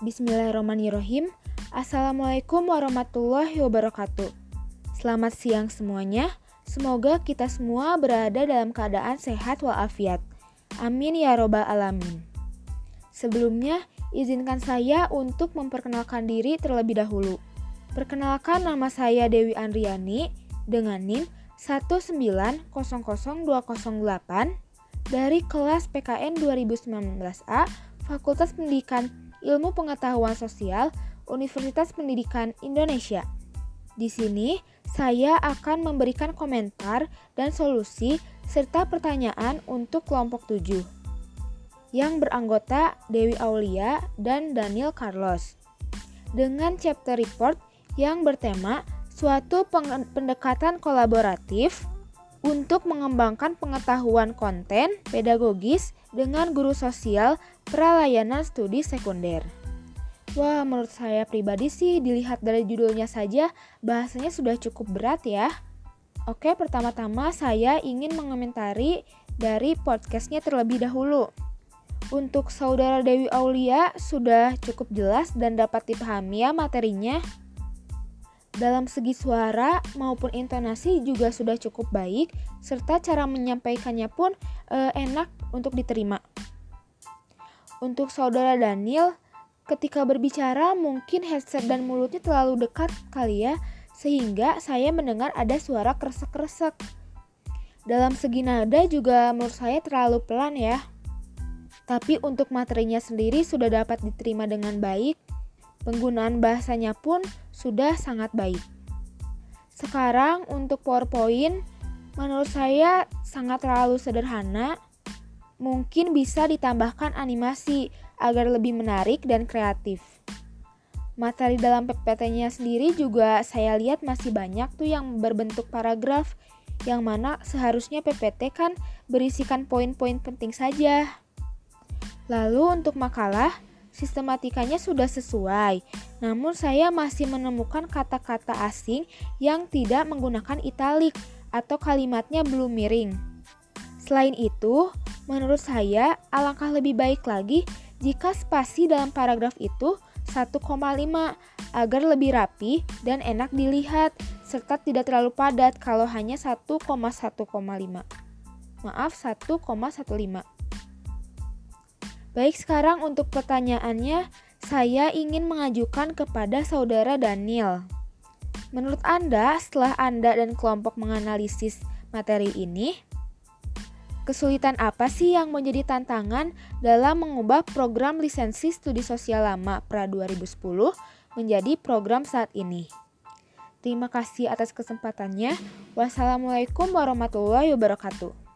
Bismillahirrahmanirrahim. Assalamualaikum warahmatullahi wabarakatuh. Selamat siang semuanya. Semoga kita semua berada dalam keadaan sehat walafiat. Amin ya robbal alamin. Sebelumnya, izinkan saya untuk memperkenalkan diri terlebih dahulu. Perkenalkan nama saya Dewi Andriani dengan NIM 1900208 dari kelas PKN 2019A Fakultas Pendidikan Ilmu Pengetahuan Sosial Universitas Pendidikan Indonesia. Di sini, saya akan memberikan komentar dan solusi serta pertanyaan untuk kelompok 7 yang beranggota Dewi Aulia dan Daniel Carlos. Dengan chapter report yang bertema suatu pendekatan kolaboratif untuk mengembangkan pengetahuan konten pedagogis dengan guru sosial pralayanan studi sekunder. Wah, menurut saya pribadi sih dilihat dari judulnya saja bahasanya sudah cukup berat ya. Oke, pertama-tama saya ingin mengomentari dari podcastnya terlebih dahulu. Untuk saudara Dewi Aulia sudah cukup jelas dan dapat dipahami ya materinya. Dalam segi suara maupun intonasi juga sudah cukup baik, serta cara menyampaikannya pun e, enak untuk diterima. Untuk saudara Daniel, ketika berbicara mungkin headset dan mulutnya terlalu dekat kali ya, sehingga saya mendengar ada suara kresek-kresek. Dalam segi nada juga menurut saya terlalu pelan ya. Tapi untuk materinya sendiri sudah dapat diterima dengan baik. Penggunaan bahasanya pun sudah sangat baik. Sekarang untuk PowerPoint menurut saya sangat terlalu sederhana. Mungkin bisa ditambahkan animasi agar lebih menarik dan kreatif. Materi dalam PPT-nya sendiri juga saya lihat masih banyak tuh yang berbentuk paragraf yang mana seharusnya PPT kan berisikan poin-poin penting saja. Lalu untuk makalah, sistematikanya sudah sesuai, namun saya masih menemukan kata-kata asing yang tidak menggunakan italik atau kalimatnya belum miring. Selain itu, menurut saya alangkah lebih baik lagi jika spasi dalam paragraf itu 1,5 agar lebih rapi dan enak dilihat serta tidak terlalu padat kalau hanya 1,1,5. Maaf, 1,15. Baik, sekarang untuk pertanyaannya, saya ingin mengajukan kepada saudara Daniel. Menurut Anda, setelah Anda dan kelompok menganalisis materi ini, Kesulitan apa sih yang menjadi tantangan dalam mengubah program lisensi studi sosial lama pra 2010 menjadi program saat ini? Terima kasih atas kesempatannya. Wassalamualaikum warahmatullahi wabarakatuh.